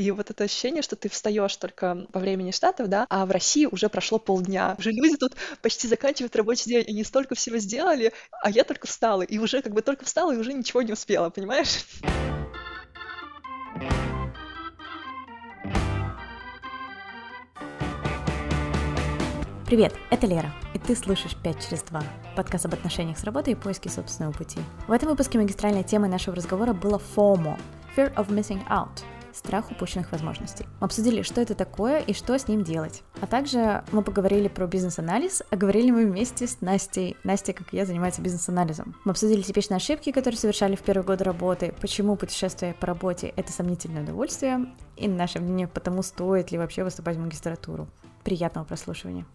И вот это ощущение, что ты встаешь только по времени штатов, да, а в России уже прошло полдня. Уже люди тут почти заканчивают рабочий день, они столько всего сделали, а я только встала, и уже как бы только встала, и уже ничего не успела, понимаешь? Привет, это Лера, и ты слушаешь «5 через 2» подкаст об отношениях с работой и поиске собственного пути. В этом выпуске магистральной темой нашего разговора было FOMO – Fear of Missing Out – страх упущенных возможностей. Мы обсудили, что это такое и что с ним делать. А также мы поговорили про бизнес-анализ, а говорили мы вместе с Настей. Настя, как и я, занимается бизнес-анализом. Мы обсудили типичные ошибки, которые совершали в первый год работы, почему путешествие по работе — это сомнительное удовольствие, и наше мнение по тому, стоит ли вообще выступать в магистратуру. Приятного прослушивания.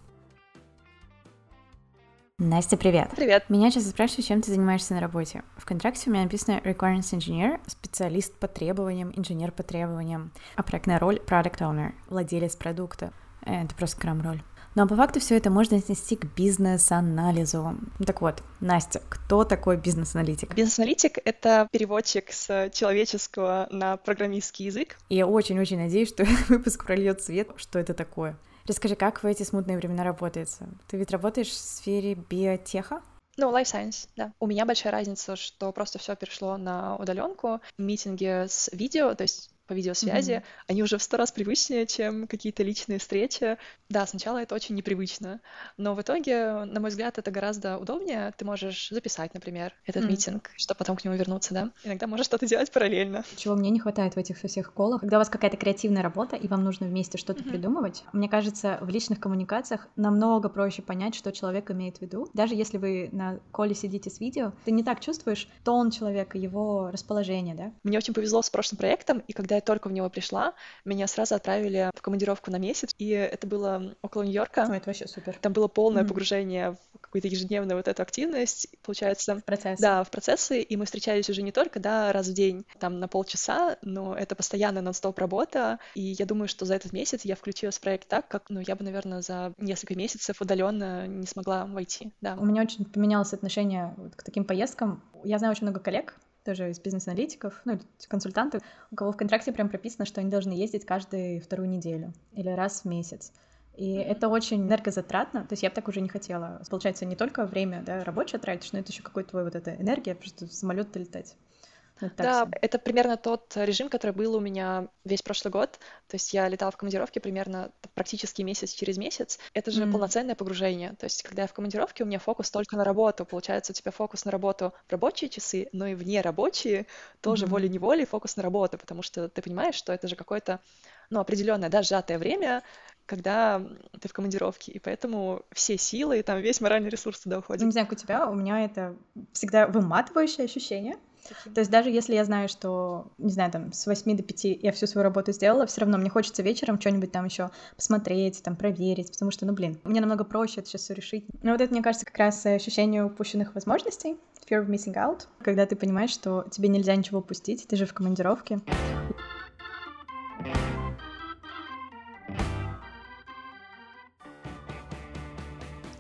Настя, привет. Привет. Меня часто спрашивают, чем ты занимаешься на работе. В контракте у меня написано Requirements Engineer, специалист по требованиям, инженер по требованиям, а проектная роль Product Owner, владелец продукта. Э, это просто крам-роль. Но ну, а по факту все это можно отнести к бизнес-анализу. Так вот, Настя, кто такой бизнес-аналитик? Бизнес-аналитик — это переводчик с человеческого на программистский язык. И я очень-очень надеюсь, что выпуск прольет свет, что это такое. Расскажи, как в эти смутные времена работается? Ты ведь работаешь в сфере биотеха? Ну, life science, да. У меня большая разница, что просто все перешло на удаленку. Митинги с видео, то есть по видеосвязи, mm-hmm. они уже в сто раз привычнее, чем какие-то личные встречи. Да, сначала это очень непривычно, но в итоге, на мой взгляд, это гораздо удобнее. Ты можешь записать, например, этот mm-hmm. митинг, чтобы потом к нему вернуться, да. Иногда можешь что-то делать параллельно. Чего мне не хватает в этих всех колах, когда у вас какая-то креативная работа, и вам нужно вместе что-то mm-hmm. придумывать. Мне кажется, в личных коммуникациях намного проще понять, что человек имеет в виду. Даже если вы на коле сидите с видео, ты не так чувствуешь тон человека, его расположение, да? Мне очень повезло с прошлым проектом, и когда я только в него пришла, меня сразу отправили в командировку на месяц, и это было около Нью-Йорка. О, это вообще супер. Там было полное mm-hmm. погружение в какую-то ежедневную вот эту активность, получается. В процессы. Да, в процессы, и мы встречались уже не только, да, раз в день, там, на полчаса, но это постоянно нон-стоп работа, и я думаю, что за этот месяц я включилась в проект так, как, ну, я бы, наверное, за несколько месяцев удаленно не смогла войти, да. У меня очень поменялось отношение к таким поездкам. Я знаю очень много коллег, тоже из бизнес-аналитиков, ну, консультантов, у кого в контракте прям прописано, что они должны ездить каждую вторую неделю или раз в месяц. И mm-hmm. это очень энергозатратно, то есть я бы так уже не хотела. Получается, не только время да, рабочее тратишь, но это еще какой-то твой вот эта энергия, просто в самолет летать. Вот да, себе. это примерно тот режим, который был у меня весь прошлый год. То есть я летала в командировке примерно практически месяц через месяц. Это же mm. полноценное погружение. То есть когда я в командировке, у меня фокус только на работу. Получается, у тебя фокус на работу в рабочие часы, но и вне рабочие тоже mm. волей-неволей фокус на работу, потому что ты понимаешь, что это же какое-то ну, определенное, да, сжатое время, когда ты в командировке, и поэтому все силы, там весь моральный ресурс туда уходит. Не знаю, как у тебя, у меня это всегда выматывающее ощущение, То есть даже если я знаю, что, не знаю, там, с 8 до 5 я всю свою работу сделала, все равно мне хочется вечером что-нибудь там еще посмотреть, там, проверить, потому что, ну, блин, мне намного проще это сейчас все решить. Но вот это, мне кажется, как раз ощущение упущенных возможностей, fear of missing out, когда ты понимаешь, что тебе нельзя ничего упустить, ты же в командировке.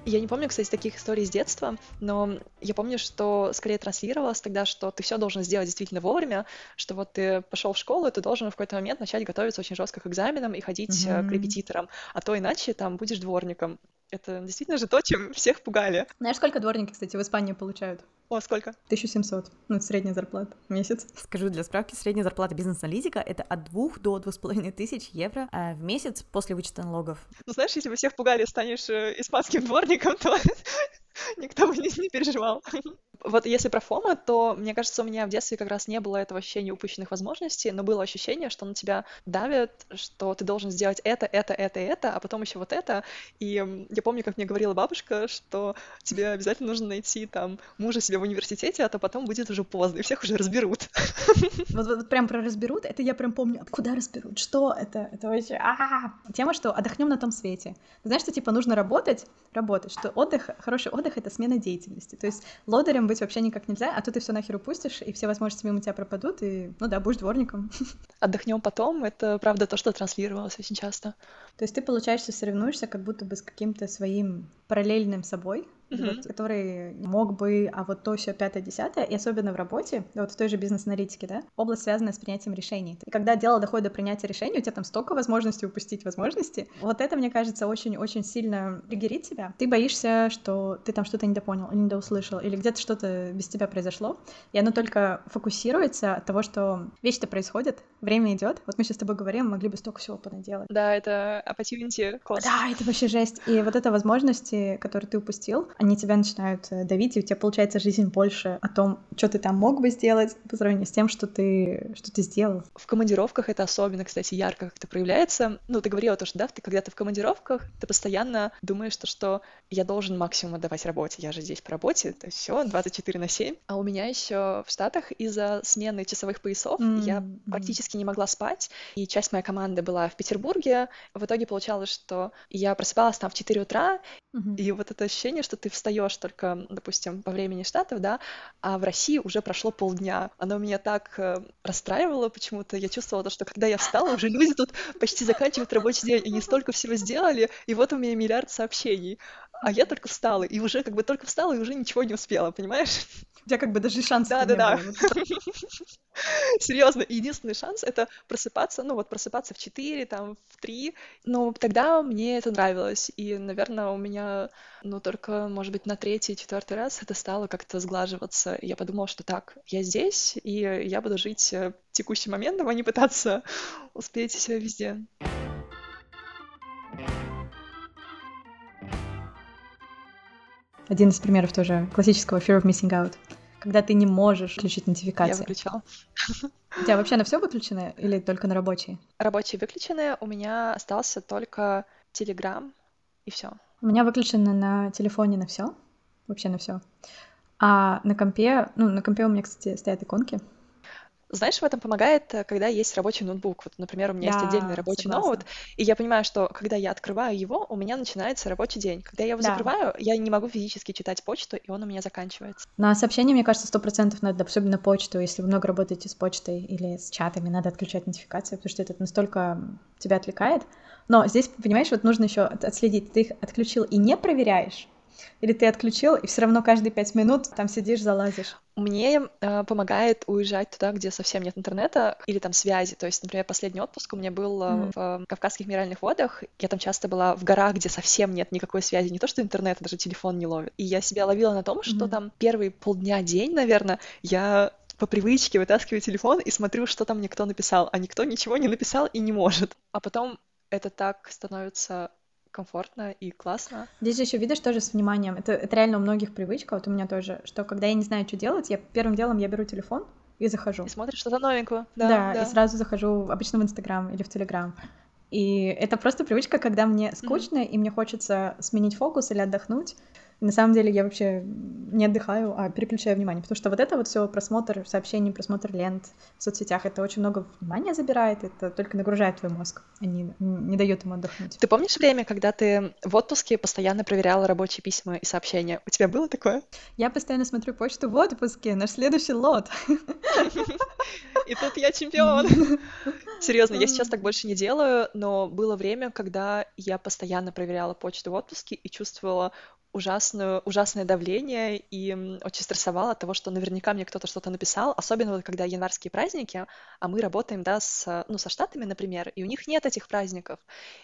Я не помню, кстати, таких историй с детства, но я помню, что скорее транслировалось тогда, что ты все должен сделать действительно вовремя, что вот ты пошел в школу, и ты должен в какой-то момент начать готовиться очень жестко к экзаменам и ходить mm-hmm. к репетиторам, а то иначе там будешь дворником. Это действительно же то, чем всех пугали. Знаешь, сколько дворники, кстати, в Испании получают? О, сколько? 1700. Ну, это средняя зарплата в месяц. Скажу для справки, средняя зарплата бизнес-аналитика — это от 2 до 2,5 тысяч евро а в месяц после вычета налогов. Ну, знаешь, если бы всех пугали, станешь э, испанским дворником, то никто бы не, не переживал. Вот если про фома, то, мне кажется, у меня в детстве как раз не было этого ощущения упущенных возможностей, но было ощущение, что на тебя давят, что ты должен сделать это, это, это, это, а потом еще вот это. И я помню, как мне говорила бабушка, что тебе обязательно нужно найти там мужа себе в университете, а то потом будет уже поздно, и всех уже разберут. Вот, вот, прям про разберут, это я прям помню. Куда разберут? Что это? Это вообще... А-а-а. Тема, что отдохнем на том свете. Знаешь, что типа нужно работать, работать, что отдых, хороший отдых — это смена деятельности. То есть лодырем быть вообще никак нельзя, а то ты все нахер упустишь, и все возможности мимо тебя пропадут, и, ну да, будешь дворником. Отдохнем потом, это правда то, что транслировалось очень часто. То есть ты, получаешься, соревнуешься как будто бы с каким-то своим параллельным собой, вот, который мог бы, а вот то все пятое, десятое, и особенно в работе, вот в той же бизнес-аналитике, да, область связанная с принятием решений. И когда дело доходит до принятия решений, у тебя там столько возможностей упустить возможности. Вот это, мне кажется, очень-очень сильно триггерит тебя. Ты боишься, что ты там что-то недопонял, или недоуслышал, или где-то что-то без тебя произошло, и оно только фокусируется от того, что вещи-то происходят, время идет. Вот мы сейчас с тобой говорим, могли бы столько всего понаделать. Да, это opportunity cost. Да, это вообще жесть. И вот это возможности, которые ты упустил, они тебя начинают э, давить, и у тебя получается жизнь больше о том, что ты там мог бы сделать по сравнению с тем, что ты, что ты сделал. В командировках это особенно, кстати, ярко как-то проявляется. Ну, ты говорила то, что, да, ты когда ты в командировках, ты постоянно думаешь, то, что я должен максимум отдавать работе, я же здесь по работе, то есть все, 24 на 7. А у меня еще в Штатах из-за смены часовых поясов mm-hmm. я практически не могла спать, и часть моей команды была в Петербурге. В итоге получалось, что я просыпалась там в 4 утра, mm-hmm. и вот это ощущение, что ты встаешь только, допустим, по времени Штатов, да, а в России уже прошло полдня. Оно меня так э, расстраивало почему-то. Я чувствовала то, что когда я встала, уже люди тут почти заканчивают рабочий день, они столько всего сделали, и вот у меня миллиард сообщений. А я только встала, и уже как бы только встала, и уже ничего не успела, понимаешь? У тебя как бы даже шанс Да, да, да. Серьезно, единственный шанс это просыпаться, ну вот просыпаться в 4, там, в 3. Но тогда мне это нравилось. И, наверное, у меня, ну, только, может быть, на третий, четвертый раз это стало как-то сглаживаться. Я подумала, что так, я здесь, и я буду жить э, текущим моментом, а не пытаться успеть везде. Один из примеров тоже классического fear of missing out. Когда ты не можешь включить нотификации. Я выключала. У тебя вообще на все выключены или только на рабочие? Рабочие выключены. У меня остался только Telegram и все. У меня выключено на телефоне на все. Вообще на все. А на компе, ну, на компе у меня, кстати, стоят иконки. Знаешь, в этом помогает, э, когда есть рабочий ноутбук. Вот, например, у меня да, есть отдельный рабочий согласна. ноут, и я понимаю, что когда я открываю его, у меня начинается рабочий день. Когда я его да. закрываю, я не могу физически читать почту, и он у меня заканчивается. На сообщения, мне кажется, сто процентов надо, особенно почту, если вы много работаете с почтой или с чатами, надо отключать нотификации, потому что это настолько тебя отвлекает. Но здесь, понимаешь, вот нужно еще отследить, ты их отключил и не проверяешь, или ты отключил, и все равно каждые пять минут там сидишь, залазишь? Мне э, помогает уезжать туда, где совсем нет интернета или там связи. То есть, например, последний отпуск у меня был mm. в э, Кавказских минеральных водах. Я там часто была в горах, где совсем нет никакой связи. Не то, что интернет, даже телефон не ловит. И я себя ловила на том, что mm. там первые полдня, день, наверное, я по привычке вытаскиваю телефон и смотрю, что там мне кто написал, а никто ничего не написал и не может. А потом это так становится комфортно и классно. Здесь же еще видишь тоже с вниманием. Это, это реально у многих привычка, вот у меня тоже, что когда я не знаю, что делать, я первым делом я беру телефон и захожу. И смотришь что-то новенькое. Да, да, да, и сразу захожу обычно в Инстаграм или в Телеграм. И это просто привычка, когда мне скучно, mm-hmm. и мне хочется сменить фокус или отдохнуть на самом деле я вообще не отдыхаю, а переключаю внимание, потому что вот это вот все просмотр сообщений, просмотр лент в соцсетях, это очень много внимания забирает, это только нагружает твой мозг, а не, не дает ему отдохнуть. Ты помнишь время, когда ты в отпуске постоянно проверяла рабочие письма и сообщения? У тебя было такое? Я постоянно смотрю почту в отпуске, наш следующий лот. И тут я чемпион. Серьезно, я сейчас так больше не делаю, но было время, когда я постоянно проверяла почту в отпуске и чувствовала ужасную, ужасное давление и очень стрессовала от того, что наверняка мне кто-то что-то написал, особенно вот когда январские праздники, а мы работаем, да, с, ну, со штатами, например, и у них нет этих праздников,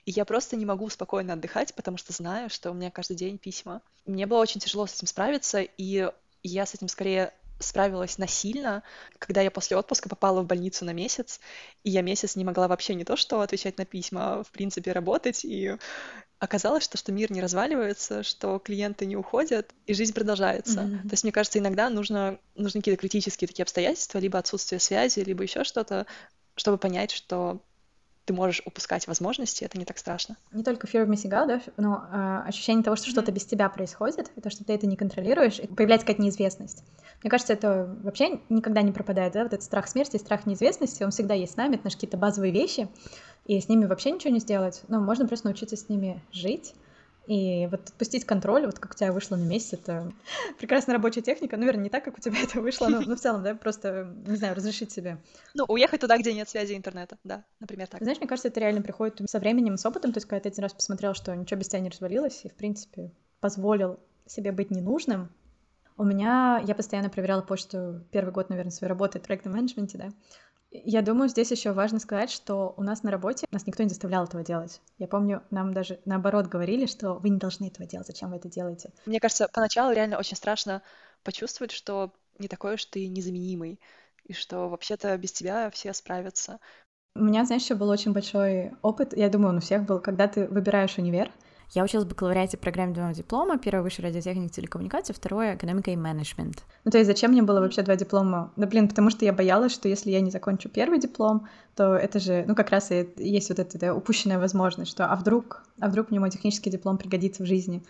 и я просто не могу спокойно отдыхать, потому что знаю, что у меня каждый день письма. Мне было очень тяжело с этим справиться, и я с этим скорее справилась насильно, когда я после отпуска попала в больницу на месяц, и я месяц не могла вообще не то что отвечать на письма, а в принципе работать, и оказалось, что, что мир не разваливается, что клиенты не уходят, и жизнь продолжается. Mm-hmm. То есть, мне кажется, иногда нужно, нужны какие-то критические такие обстоятельства, либо отсутствие связи, либо еще что-то, чтобы понять, что ты можешь упускать возможности, это не так страшно. Не только fear of missing out, да, но э, ощущение того, что что-то без тебя происходит, это что ты это не контролируешь, и появляется какая-то неизвестность. Мне кажется, это вообще никогда не пропадает, да, вот этот страх смерти, страх неизвестности, он всегда есть с нами, это наши какие-то базовые вещи, и с ними вообще ничего не сделать. Ну, можно просто научиться с ними жить. И вот отпустить контроль, вот как у тебя вышло на месяц, это прекрасная рабочая техника. Ну, наверное, не так, как у тебя это вышло, но, но в целом, да, просто, не знаю, разрешить себе. Ну, уехать туда, где нет связи интернета, да, например, так. Знаешь, мне кажется, это реально приходит со временем, с опытом, то есть когда ты один раз посмотрел, что ничего без тебя не развалилось, и, в принципе, позволил себе быть ненужным. У меня, я постоянно проверяла почту первый год, наверное, своей работы в проектном менеджменте, да. Я думаю, здесь еще важно сказать, что у нас на работе нас никто не заставлял этого делать. Я помню, нам даже наоборот говорили, что вы не должны этого делать, зачем вы это делаете. Мне кажется, поначалу реально очень страшно почувствовать, что не такой уж ты незаменимый, и что вообще-то без тебя все справятся. У меня, знаешь, еще был очень большой опыт, я думаю, он у всех был, когда ты выбираешь универ, я училась в бакалавриате программе двойного диплома. Первое — высшая радиотехника и телекоммуникация, второе — экономика и менеджмент. Ну, то есть зачем мне было вообще два диплома? Да, блин, потому что я боялась, что если я не закончу первый диплом, то это же, ну, как раз и есть вот эта да, упущенная возможность, что а вдруг, а вдруг мне мой технический диплом пригодится в жизни.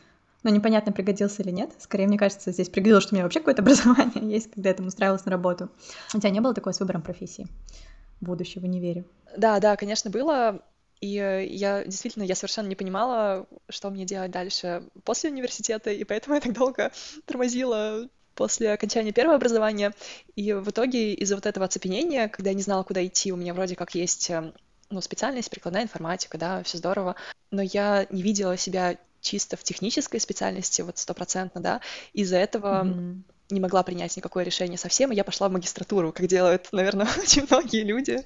Но непонятно, пригодился или нет. Скорее, мне кажется, здесь пригодилось, что у меня вообще какое-то образование есть, когда я там устраивалась на работу. У тебя не было такое с выбором профессии будущего в универе? Да, да, конечно, было. И э, я действительно, я совершенно не понимала, что мне делать дальше после университета, и поэтому я так долго тормозила после окончания первого образования. И в итоге из-за вот этого оцепенения, когда я не знала, куда идти, у меня вроде как есть э, ну, специальность, прикладная информатика, да, все здорово, но я не видела себя чисто в технической специальности, вот стопроцентно, да, из-за этого mm-hmm. не могла принять никакое решение совсем, и я пошла в магистратуру, как делают, наверное, очень многие люди.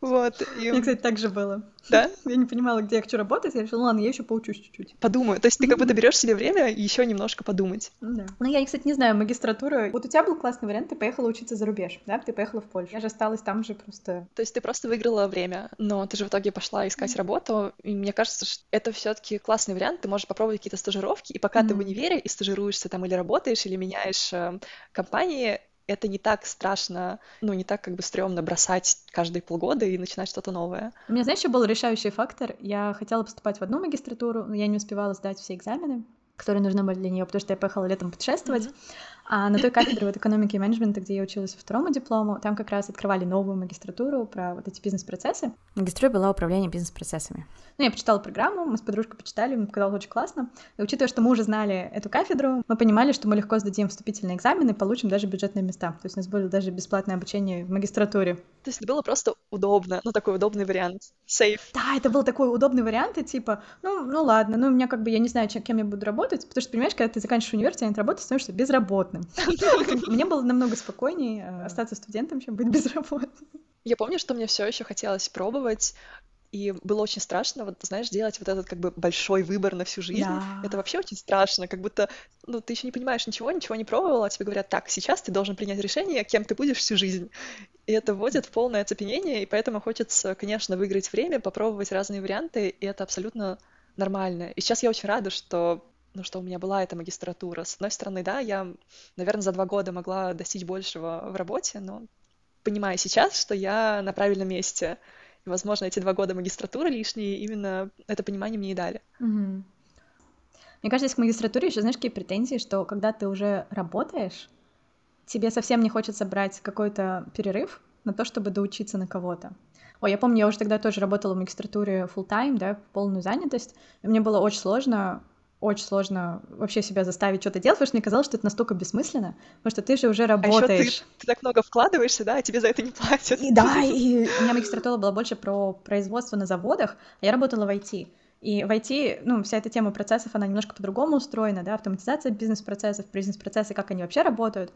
Вот. И... Мне, кстати, так же было. Да? Я не понимала, где я хочу работать, я решила, ладно, я еще поучусь чуть-чуть. Подумаю. То есть ты как будто берешь себе время еще немножко подумать. Да. Ну, я, кстати, не знаю, магистратура. Вот у тебя был классный вариант, ты поехала учиться за рубеж, да? Ты поехала в Польшу. Я же осталась там же просто. То есть ты просто выиграла время, но ты же в итоге пошла искать mm-hmm. работу, и мне кажется, что это все-таки классный вариант. Ты можешь попробовать какие-то стажировки, и пока mm-hmm. ты в универе и стажируешься там или работаешь, или меняешь э, компании, это не так страшно, ну, не так как бы стрёмно бросать каждые полгода и начинать что-то новое. У меня, знаешь, еще был решающий фактор. Я хотела поступать в одну магистратуру, но я не успевала сдать все экзамены, которые нужны были для нее, потому что я поехала летом путешествовать. Mm-hmm. А на той кафедре вот экономики и менеджмента, где я училась во второму диплому, там как раз открывали новую магистратуру про вот эти бизнес-процессы. Магистратура была управление бизнес-процессами. Ну, я почитала программу, мы с подружкой почитали, мне показалось очень классно. И учитывая, что мы уже знали эту кафедру, мы понимали, что мы легко сдадим вступительные экзамены и получим даже бюджетные места. То есть у нас было даже бесплатное обучение в магистратуре. То есть это было просто удобно, ну, такой удобный вариант, safe. Да, это был такой удобный вариант, и типа, ну, ну ладно, ну, у меня как бы, я не знаю, чем, кем я буду работать, потому что, понимаешь, когда ты заканчиваешь университет, ты работаешь, становишься безработным безработным. Мне было намного спокойнее э, остаться студентом, чем быть безработным. Я помню, что мне все еще хотелось пробовать и было очень страшно, вот, знаешь, делать вот этот как бы большой выбор на всю жизнь. Да. Это вообще очень страшно, как будто, ну, ты еще не понимаешь ничего, ничего не пробовала, а тебе говорят, так, сейчас ты должен принять решение, кем ты будешь всю жизнь. И это вводит в полное оцепенение, и поэтому хочется, конечно, выиграть время, попробовать разные варианты, и это абсолютно нормально. И сейчас я очень рада, что ну, что у меня была эта магистратура. С одной стороны, да, я, наверное, за два года могла достичь большего в работе, но понимаю сейчас, что я на правильном месте. И, возможно, эти два года магистратуры лишние именно это понимание мне и дали. Угу. Мне кажется, к магистратуре еще, знаешь, какие претензии, что когда ты уже работаешь, тебе совсем не хочется брать какой-то перерыв на то, чтобы доучиться на кого-то. Ой, я помню, я уже тогда тоже работала в магистратуре full time, да, полную занятость, и мне было очень сложно очень сложно вообще себя заставить что-то делать, потому что мне казалось, что это настолько бессмысленно, потому что ты же уже работаешь. А еще ты, ты так много вкладываешься, да, а тебе за это не платят. И, да, и у меня магистратура была больше про производство на заводах, а я работала в IT. И в IT, ну, вся эта тема процессов, она немножко по-другому устроена, да, автоматизация бизнес-процессов, бизнес-процессы, как они вообще работают.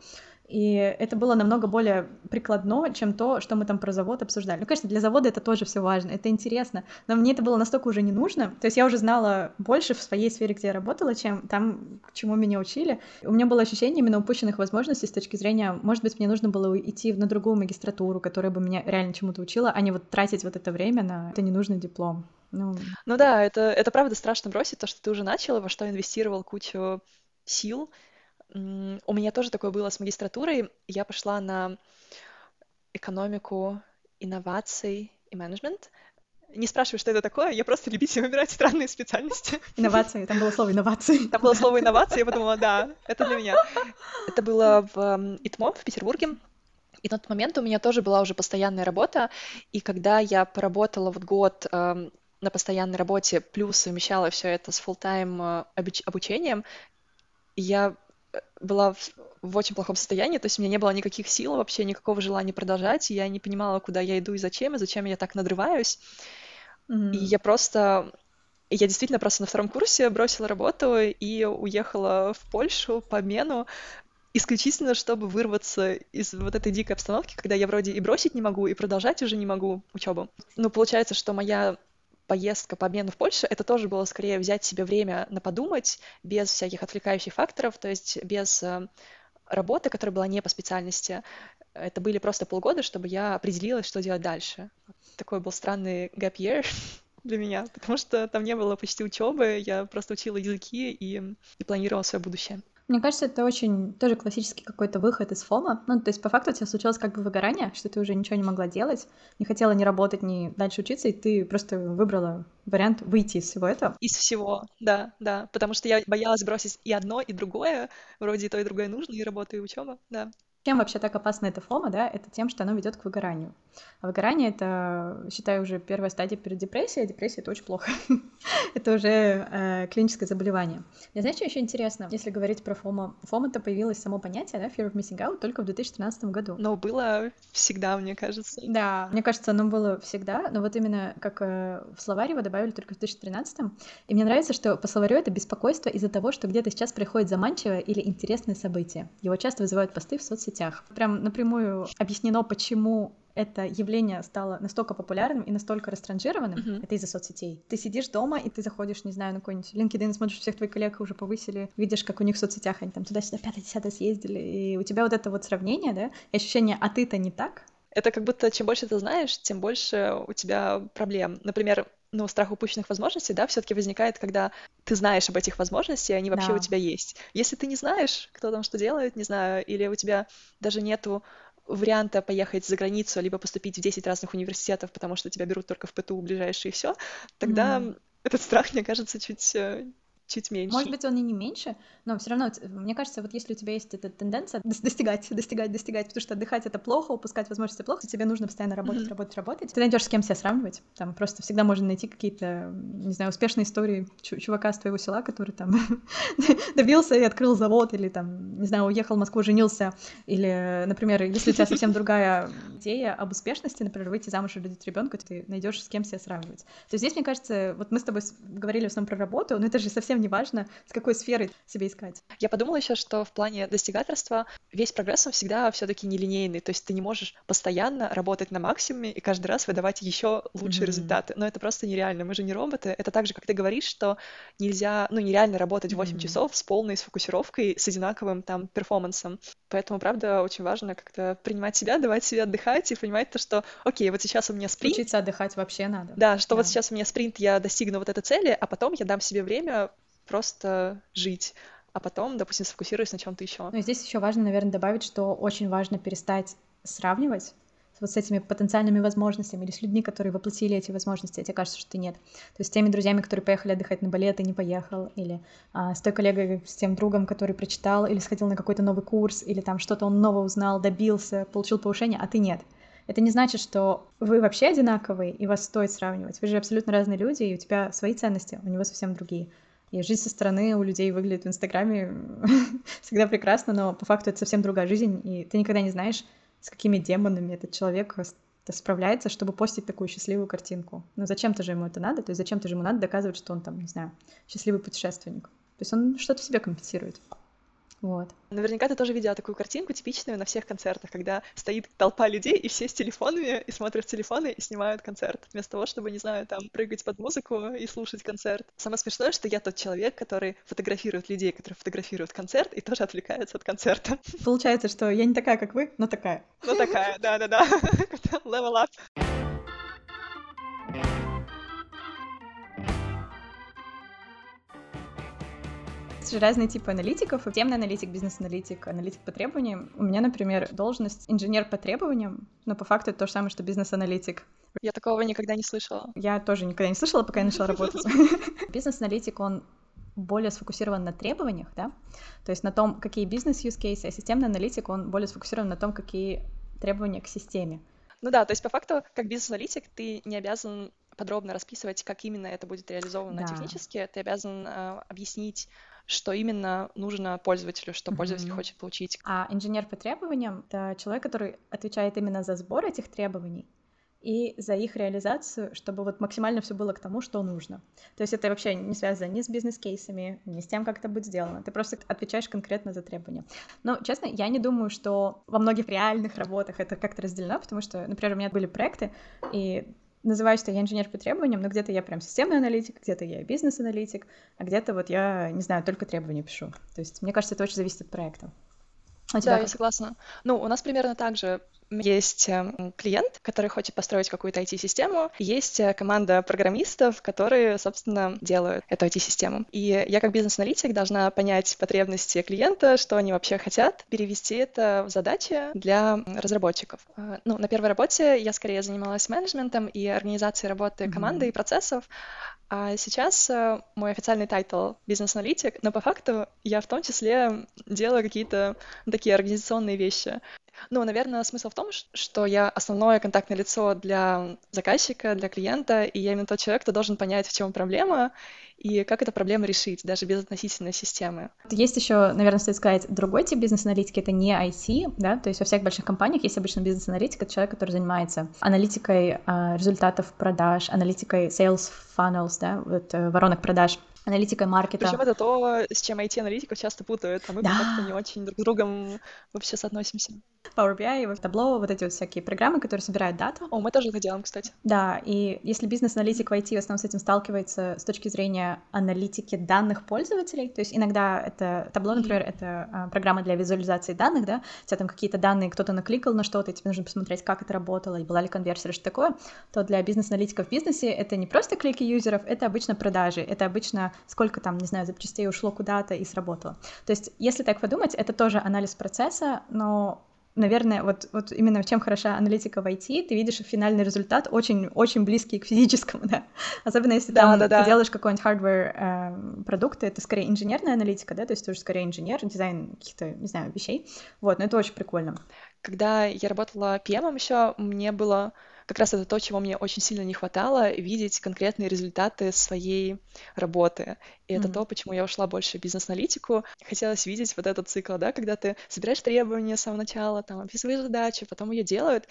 И это было намного более прикладно, чем то, что мы там про завод обсуждали. Ну, конечно, для завода это тоже все важно, это интересно, но мне это было настолько уже не нужно. То есть я уже знала больше в своей сфере, где я работала, чем там, к чему меня учили. У меня было ощущение именно упущенных возможностей с точки зрения, может быть, мне нужно было идти на другую магистратуру, которая бы меня реально чему-то учила, а не вот тратить вот это время на это ненужный диплом. Ну, ну да, это, это правда страшно бросить, то, что ты уже начал, во что инвестировал кучу сил. У меня тоже такое было с магистратурой. Я пошла на экономику инноваций и менеджмент. Не спрашивай, что это такое, я просто любитель выбирать странные специальности. Инновации, там было слово инновации. Там было слово инновации, я подумала, да, это для меня. Это было в ИТМО в Петербурге. И на тот момент у меня тоже была уже постоянная работа, и когда я поработала вот год эм, на постоянной работе, плюс совмещала все это с full-time э, обучением, я э, была в, в очень плохом состоянии, то есть у меня не было никаких сил вообще, никакого желания продолжать, и я не понимала, куда я иду и зачем, и зачем я так надрываюсь. Mm-hmm. И я просто я действительно просто на втором курсе бросила работу и уехала в Польшу по обмену, исключительно чтобы вырваться из вот этой дикой обстановки, когда я вроде и бросить не могу, и продолжать уже не могу учебу. Ну, получается, что моя поездка по обмену в Польшу, это тоже было скорее взять себе время на подумать, без всяких отвлекающих факторов, то есть без э, работы, которая была не по специальности. Это были просто полгода, чтобы я определилась, что делать дальше. Такой был странный gap year для меня, потому что там не было почти учебы, я просто учила языки и, и планировала свое будущее. Мне кажется, это очень тоже классический какой-то выход из фома. Ну, то есть, по факту у тебя случилось как бы выгорание, что ты уже ничего не могла делать, не хотела ни работать, ни дальше учиться, и ты просто выбрала вариант выйти из всего этого. Из всего, да, да. Потому что я боялась бросить и одно, и другое. Вроде и то, и другое нужно, и работа, и учеба, да. Чем вообще так опасно это фома, да? Это тем, что оно ведет к выгоранию. А выгорание — это, считаю, уже первая стадия перед депрессией. Депрессия — это очень плохо. это уже э, клиническое заболевание. Мне знаешь, что еще интересно? Если говорить про фома, фома-то появилось само понятие, да, fear of missing out, только в 2013 году. Но было всегда, мне кажется. Да, мне кажется, оно было всегда, но вот именно как э, в словарь его добавили только в 2013 И мне нравится, что по словарю это беспокойство из-за того, что где-то сейчас приходит заманчивое или интересное событие. Его часто вызывают посты в соцсетях соцсетях. Прям напрямую объяснено, почему это явление стало настолько популярным и настолько растранжированным, uh-huh. это из-за соцсетей. Ты сидишь дома, и ты заходишь, не знаю, на какой-нибудь LinkedIn, смотришь, всех твоих коллег уже повысили, видишь, как у них в соцсетях они там туда-сюда, пятое-десятое съездили, и у тебя вот это вот сравнение, да, и ощущение «а ты-то не так», это как будто чем больше ты знаешь, тем больше у тебя проблем. Например, ну, страх упущенных возможностей, да, все-таки возникает, когда ты знаешь об этих возможностях, и они вообще да. у тебя есть. Если ты не знаешь, кто там что делает, не знаю, или у тебя даже нету варианта поехать за границу, либо поступить в 10 разных университетов, потому что тебя берут только в ПТУ ближайшие и все, тогда mm. этот страх, мне кажется, чуть э, чуть меньше. Может быть, он и не меньше, но все равно, мне кажется, вот если у тебя есть эта тенденция достигать, достигать, достигать, потому что отдыхать это плохо, упускать возможности плохо, тебе нужно постоянно работать, mm-hmm. работать, работать. Ты найдешь с кем себя сравнивать. Там просто всегда можно найти какие-то, не знаю, успешные истории чувака с твоего села, который там добился и открыл завод, или там, не знаю, уехал в Москву, женился, или, например, если у тебя совсем другая идея об успешности, например, выйти замуж и родить ребенка, ты найдешь с кем себя сравнивать. То есть здесь, мне кажется, вот мы с тобой говорили в основном про работу, но это же совсем не важно, с какой сферы себе искать. Я подумала еще, что в плане достигаторства весь прогресс, он всегда все-таки нелинейный, то есть ты не можешь постоянно работать на максимуме и каждый раз выдавать еще лучшие mm-hmm. результаты, но это просто нереально, мы же не роботы, это так же, как ты говоришь, что нельзя, ну, нереально работать 8 mm-hmm. часов с полной сфокусировкой, с одинаковым там перформансом, поэтому, правда, очень важно как-то принимать себя, давать себе отдыхать и понимать то, что, окей, вот сейчас у меня спринт. Учиться отдыхать вообще надо. Да, что да. вот сейчас у меня спринт, я достигну вот этой цели, а потом я дам себе время просто жить а потом, допустим, сфокусируюсь на чем-то еще. Ну и здесь еще важно, наверное, добавить, что очень важно перестать сравнивать вот с этими потенциальными возможностями или с людьми, которые воплотили эти возможности, а тебе кажется, что ты нет. То есть с теми друзьями, которые поехали отдыхать на Бали, а ты не поехал, или а, с той коллегой, с тем другом, который прочитал или сходил на какой-то новый курс, или там что-то он нового узнал, добился, получил повышение, а ты нет. Это не значит, что вы вообще одинаковые, и вас стоит сравнивать. Вы же абсолютно разные люди, и у тебя свои ценности, у него совсем другие. И жизнь со стороны у людей выглядит в Инстаграме всегда прекрасно, но по факту это совсем другая жизнь, и ты никогда не знаешь, с какими демонами этот человек справляется, чтобы постить такую счастливую картинку. Но зачем-то же ему это надо, то есть зачем-то же ему надо доказывать, что он там, не знаю, счастливый путешественник. То есть он что-то в себе компенсирует. Вот. Наверняка ты тоже видела такую картинку типичную на всех концертах, когда стоит толпа людей, и все с телефонами, и смотрят в телефоны, и снимают концерт, вместо того, чтобы, не знаю, там, прыгать под музыку и слушать концерт. Самое смешное, что я тот человек, который фотографирует людей, которые фотографируют концерт, и тоже отвлекается от концерта. Получается, что я не такая, как вы, но такая. Ну такая, да-да-да. Level up. Же разные типы аналитиков. Темный аналитик, бизнес-аналитик, аналитик по требованиям. У меня, например, должность инженер по требованиям, но по факту это то же самое, что бизнес-аналитик. Я такого никогда не слышала. Я тоже никогда не слышала, пока я начала работать. Бизнес-аналитик, он более сфокусирован на требованиях, да, то есть на том, какие cases, а системный аналитик, он более сфокусирован на том, какие требования к системе. Ну да, то есть по факту, как бизнес-аналитик, ты не обязан подробно расписывать, как именно это будет реализовано да. технически, ты обязан э, объяснить что именно нужно пользователю, что пользователь mm-hmm. хочет получить. А инженер по требованиям — это человек, который отвечает именно за сбор этих требований и за их реализацию, чтобы вот максимально все было к тому, что нужно. То есть это вообще не связано ни с бизнес-кейсами, ни с тем, как это будет сделано. Ты просто отвечаешь конкретно за требования. Но, честно, я не думаю, что во многих реальных работах это как-то разделено, потому что, например, у меня были проекты, и называю, что я инженер по требованиям, но где-то я прям системный аналитик, где-то я бизнес-аналитик, а где-то вот я, не знаю, только требования пишу. То есть, мне кажется, это очень зависит от проекта. А да, я согласна. Ну, у нас примерно так же. Есть эм, клиент, который хочет построить какую-то IT-систему, есть э, команда программистов, которые, собственно, делают эту IT-систему. И я как бизнес-аналитик должна понять потребности клиента, что они вообще хотят, перевести это в задачи для разработчиков. Э, ну, на первой работе я скорее занималась менеджментом и организацией работы команды mm-hmm. и процессов, а сейчас э, мой официальный title бизнес-аналитик, но по факту я в том числе делаю какие-то такие организационные вещи. Ну, наверное, смысл в том, что я основное контактное лицо для заказчика, для клиента, и я именно тот человек, кто должен понять, в чем проблема, и как эту проблему решить, даже безотносительно системы. Есть еще, наверное, стоит сказать, другой тип бизнес-аналитики, это не IT, да, то есть во всех больших компаниях есть обычно бизнес-аналитик, это человек, который занимается аналитикой э, результатов продаж, аналитикой sales funnels, да, вот, э, воронок продаж, аналитикой маркета. Причем это то, с чем IT-аналитиков часто путают, а мы да. как-то не очень друг с другом вообще соотносимся. Power BI, вот Tableau, вот эти вот всякие программы, которые собирают дату. О, мы тоже это делаем, кстати. Да, и если бизнес-аналитик в IT в основном с этим сталкивается с точки зрения аналитики данных пользователей, то есть иногда это Tableau, например, это а, программа для визуализации данных, да, у тебя там какие-то данные, кто-то накликал на что-то, и тебе нужно посмотреть, как это работало, и была ли конверсия или что такое, то для бизнес-аналитиков в бизнесе это не просто клики юзеров, это обычно продажи, это обычно сколько там, не знаю, запчастей ушло куда-то и сработало. То есть, если так подумать, это тоже анализ процесса, но наверное, вот, вот именно чем хороша аналитика в IT, ты видишь финальный результат очень-очень близкий к физическому, да. Особенно если да, там да, да. ты делаешь какой-нибудь hardware э, продукт, это скорее инженерная аналитика, да, то есть ты уже скорее инженер, дизайн каких-то, не знаю, вещей. Вот, но это очень прикольно. Когда я работала PM еще, мне было как раз это то, чего мне очень сильно не хватало, видеть конкретные результаты своей работы. И mm-hmm. это то, почему я ушла больше в бизнес-аналитику. Хотелось видеть вот этот цикл, да, когда ты собираешь требования с самого начала, там, описываешь задачи, потом ее делают,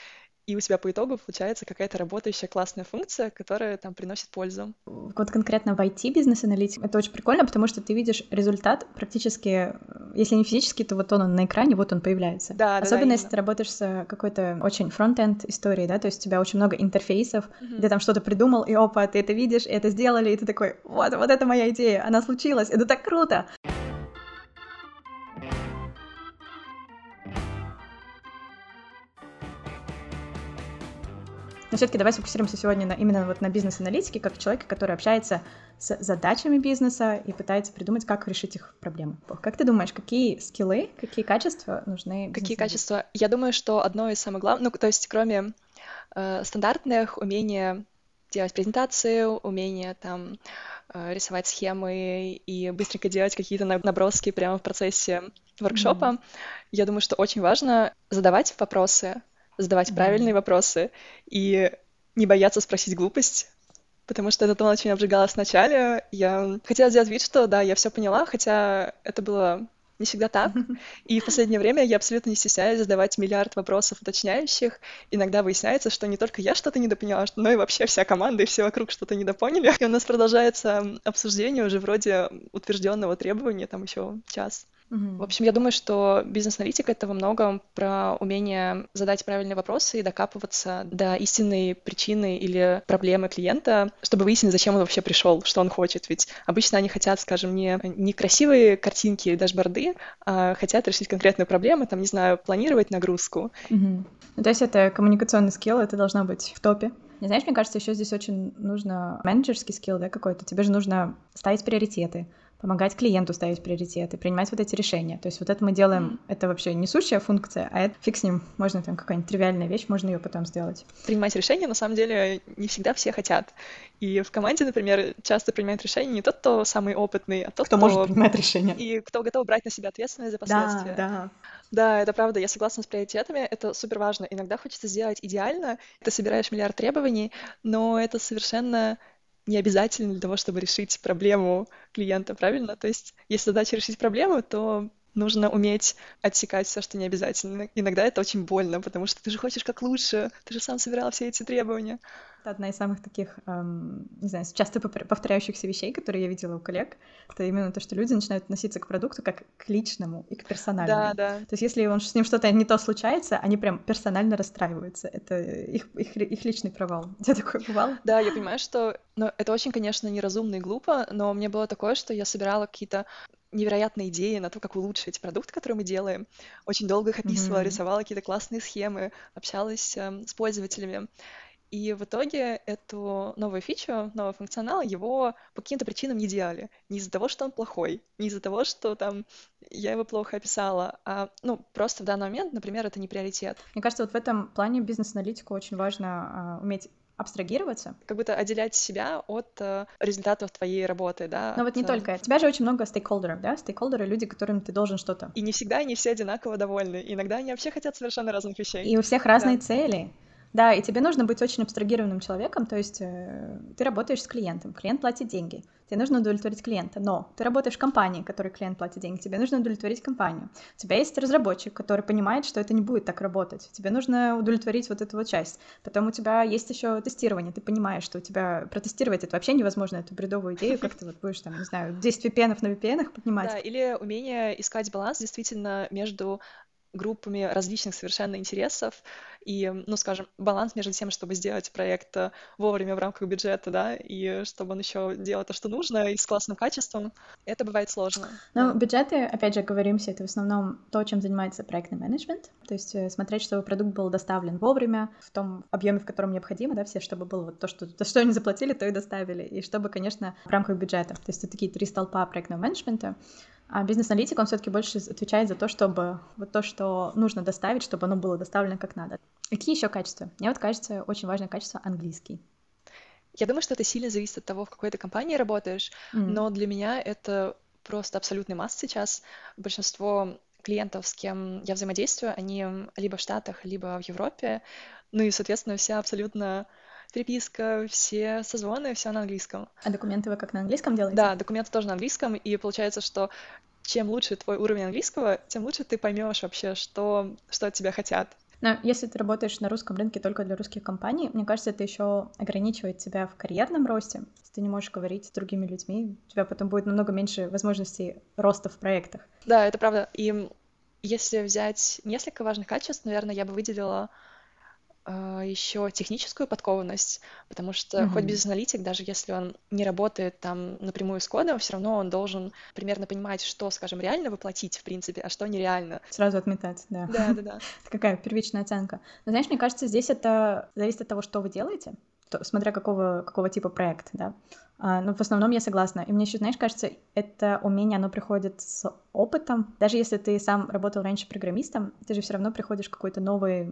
и у тебя по итогу получается какая-то работающая классная функция, которая там приносит пользу. Вот конкретно в IT бизнес-аналитик это очень прикольно, потому что ты видишь результат практически, если не физически, то вот он, на экране, вот он появляется. Да, Особенно да, если ты работаешь с какой-то очень фронт-энд историей, да, то есть у тебя очень много интерфейсов, mm-hmm. где там что-то придумал, и опа, ты это видишь, и это сделали, и ты такой, вот, вот это моя идея, она случилась, это так круто. Но все-таки давай сфокусируемся сегодня на, именно вот на бизнес-аналитике, как человека, который общается с задачами бизнеса и пытается придумать, как решить их проблемы. Как ты думаешь, какие скиллы, какие качества нужны? Какие качества? Я думаю, что одно из самых главных, ну, то есть кроме э, стандартных, умения делать презентации, умение там э, рисовать схемы и быстренько делать какие-то наброски прямо в процессе воркшопа. Mm-hmm. Я думаю, что очень важно задавать вопросы, задавать правильные вопросы и не бояться спросить глупость, потому что это очень обжигалось вначале. Я хотела сделать вид, что да, я все поняла, хотя это было не всегда так. И в последнее время я абсолютно не стесняюсь задавать миллиард вопросов уточняющих. Иногда выясняется, что не только я что-то недопоняла, но и вообще вся команда и все вокруг что-то недопоняли. И у нас продолжается обсуждение уже вроде утвержденного требования, там еще час. Угу. В общем, я думаю, что бизнес-аналитик — это во многом про умение задать правильные вопросы и докапываться до истинной причины или проблемы клиента, чтобы выяснить, зачем он вообще пришел, что он хочет. Ведь обычно они хотят, скажем, не, не красивые картинки и дашборды, а хотят решить конкретную проблему, там, не знаю, планировать нагрузку. Угу. Ну, то есть это коммуникационный скилл, это должно быть в топе. Не знаешь, мне кажется, еще здесь очень нужно менеджерский скилл, да, какой-то. Тебе же нужно ставить приоритеты, помогать клиенту ставить приоритеты, принимать вот эти решения. То есть вот это мы делаем, mm. это вообще несущая функция, а это фиг с ним, можно там какая-нибудь тривиальная вещь, можно ее потом сделать. Принимать решения, на самом деле, не всегда все хотят. И в команде, например, часто принимает решение не тот, кто самый опытный, а тот, кто... Кто может принимать решения. И кто готов брать на себя ответственность за последствия. Да, да. Да, это правда, я согласна с приоритетами, это супер важно. Иногда хочется сделать идеально, ты собираешь миллиард требований, но это совершенно не обязательно для того, чтобы решить проблему клиента, правильно? То есть, если задача решить проблему, то нужно уметь отсекать все, что не обязательно. Иногда это очень больно, потому что ты же хочешь как лучше, ты же сам собирал все эти требования. Это одна из самых таких, эм, не знаю, часто повторяющихся вещей, которые я видела у коллег. Это именно то, что люди начинают относиться к продукту как к личному и к персональному. Да, да. То есть если он, с ним что-то не то случается, они прям персонально расстраиваются. Это их, их, их личный провал. У тебя такое бывало? Да, я понимаю, что ну, это очень, конечно, неразумно и глупо, но мне было такое, что я собирала какие-то невероятные идеи на то, как улучшить продукт, который мы делаем. Очень долго их описывала, mm-hmm. рисовала какие-то классные схемы, общалась э, с пользователями. И в итоге эту новую фичу, новый функционал, его по каким-то причинам не делали. Не из-за того, что он плохой, не из-за того, что там я его плохо описала, а ну просто в данный момент, например, это не приоритет. Мне кажется, вот в этом плане бизнес-аналитику очень важно э, уметь абстрагироваться. Как будто отделять себя от э, результатов твоей работы, да. Но вот не э... только. У тебя же очень много стейкхолдеров, да? Стейкхолдеры — люди, которым ты должен что-то. И не всегда они все одинаково довольны. Иногда они вообще хотят совершенно разных вещей. И у всех разные да. цели. Да, и тебе нужно быть очень абстрагированным человеком, то есть э, ты работаешь с клиентом, клиент платит деньги, тебе нужно удовлетворить клиента, но ты работаешь в компании, которой клиент платит деньги, тебе нужно удовлетворить компанию. У тебя есть разработчик, который понимает, что это не будет так работать, тебе нужно удовлетворить вот эту вот часть. Потом у тебя есть еще тестирование, ты понимаешь, что у тебя протестировать это вообще невозможно, эту бредовую идею, как ты вот будешь там, не знаю, 10 VPN на VPN поднимать. Да, или умение искать баланс действительно между группами различных совершенно интересов и, ну, скажем, баланс между тем, чтобы сделать проект э, вовремя в рамках бюджета, да, и чтобы он еще делал то, что нужно, и с классным качеством, это бывает сложно. Ну, бюджеты, опять же, говоримся, это в основном то, чем занимается проектный менеджмент, то есть э, смотреть, чтобы продукт был доставлен вовремя, в том объеме, в котором необходимо, да, все, чтобы было вот то, что, то, что они заплатили, то и доставили, и чтобы, конечно, в рамках бюджета. То есть это такие три столпа проектного менеджмента. А бизнес-аналитик, он все-таки больше отвечает за то, чтобы вот то, что нужно доставить, чтобы оно было доставлено как надо. Какие еще качества? Мне вот кажется, очень важное качество английский. Я думаю, что это сильно зависит от того, в какой ты компании работаешь, mm. но для меня это просто абсолютный масс сейчас. Большинство клиентов, с кем я взаимодействую, они либо в Штатах, либо в Европе. Ну и, соответственно, вся абсолютно переписка, все созвоны, все на английском. А документы вы как на английском делаете? Да, документы тоже на английском, и получается, что чем лучше твой уровень английского, тем лучше ты поймешь вообще, что, что от тебя хотят. Но если ты работаешь на русском рынке только для русских компаний, мне кажется, это еще ограничивает тебя в карьерном росте. Если ты не можешь говорить с другими людьми, у тебя потом будет намного меньше возможностей роста в проектах. Да, это правда. И если взять несколько важных качеств, наверное, я бы выделила еще техническую подкованность, потому что mm-hmm. хоть бизнес-аналитик, даже если он не работает там напрямую с кодом, все равно он должен примерно понимать, что, скажем, реально воплотить, в принципе, а что нереально. Сразу отметать, да. Да, да, да. Это какая первичная оценка. Но знаешь, мне кажется, здесь это зависит от того, что вы делаете, смотря какого, какого типа проект, да. А, ну, в основном я согласна. И мне еще, знаешь, кажется, это умение, оно приходит с опытом. Даже если ты сам работал раньше программистом, ты же все равно приходишь в какой-то новый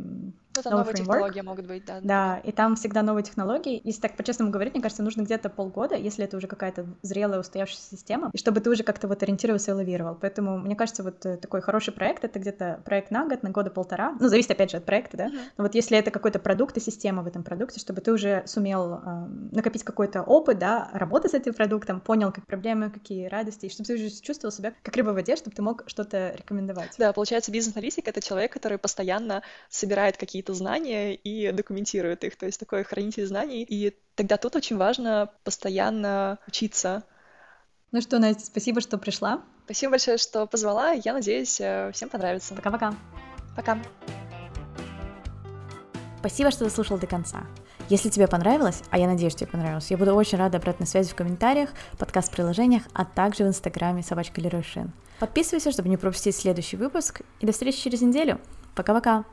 это новый новые технологии могут быть, да. Да, и там всегда новые технологии. Если так по-честному говорить, мне кажется, нужно где-то полгода, если это уже какая-то зрелая, устоявшаяся система, и чтобы ты уже как-то вот ориентировался и лавировал. Поэтому, мне кажется, вот э, такой хороший проект — это где-то проект на год, на года полтора. Ну, зависит, опять же, от проекта, да. Uh-huh. Но вот если это какой-то продукт и система в этом продукте, чтобы ты уже сумел э, накопить какой-то опыт, да, работы с этим продуктом, понял, как проблемы, какие радости, и чтобы ты уже чувствовал себя как рыба в воде, чтобы ты мог что-то рекомендовать. Да, получается, бизнес-аналитик — это человек, который постоянно собирает какие-то знания и документирует их, то есть такой хранитель знаний. И тогда тут очень важно постоянно учиться. Ну что, Настя, спасибо, что пришла. Спасибо большое, что позвала. Я надеюсь, э, всем понравится. Пока-пока. Пока. Спасибо, что дослушал до конца. Если тебе понравилось, а я надеюсь, тебе понравилось, я буду очень рада обратной связи в комментариях, подкаст-приложениях, а также в инстаграме собачка Лерой Шин. Подписывайся, чтобы не пропустить следующий выпуск, и до встречи через неделю. Пока-пока!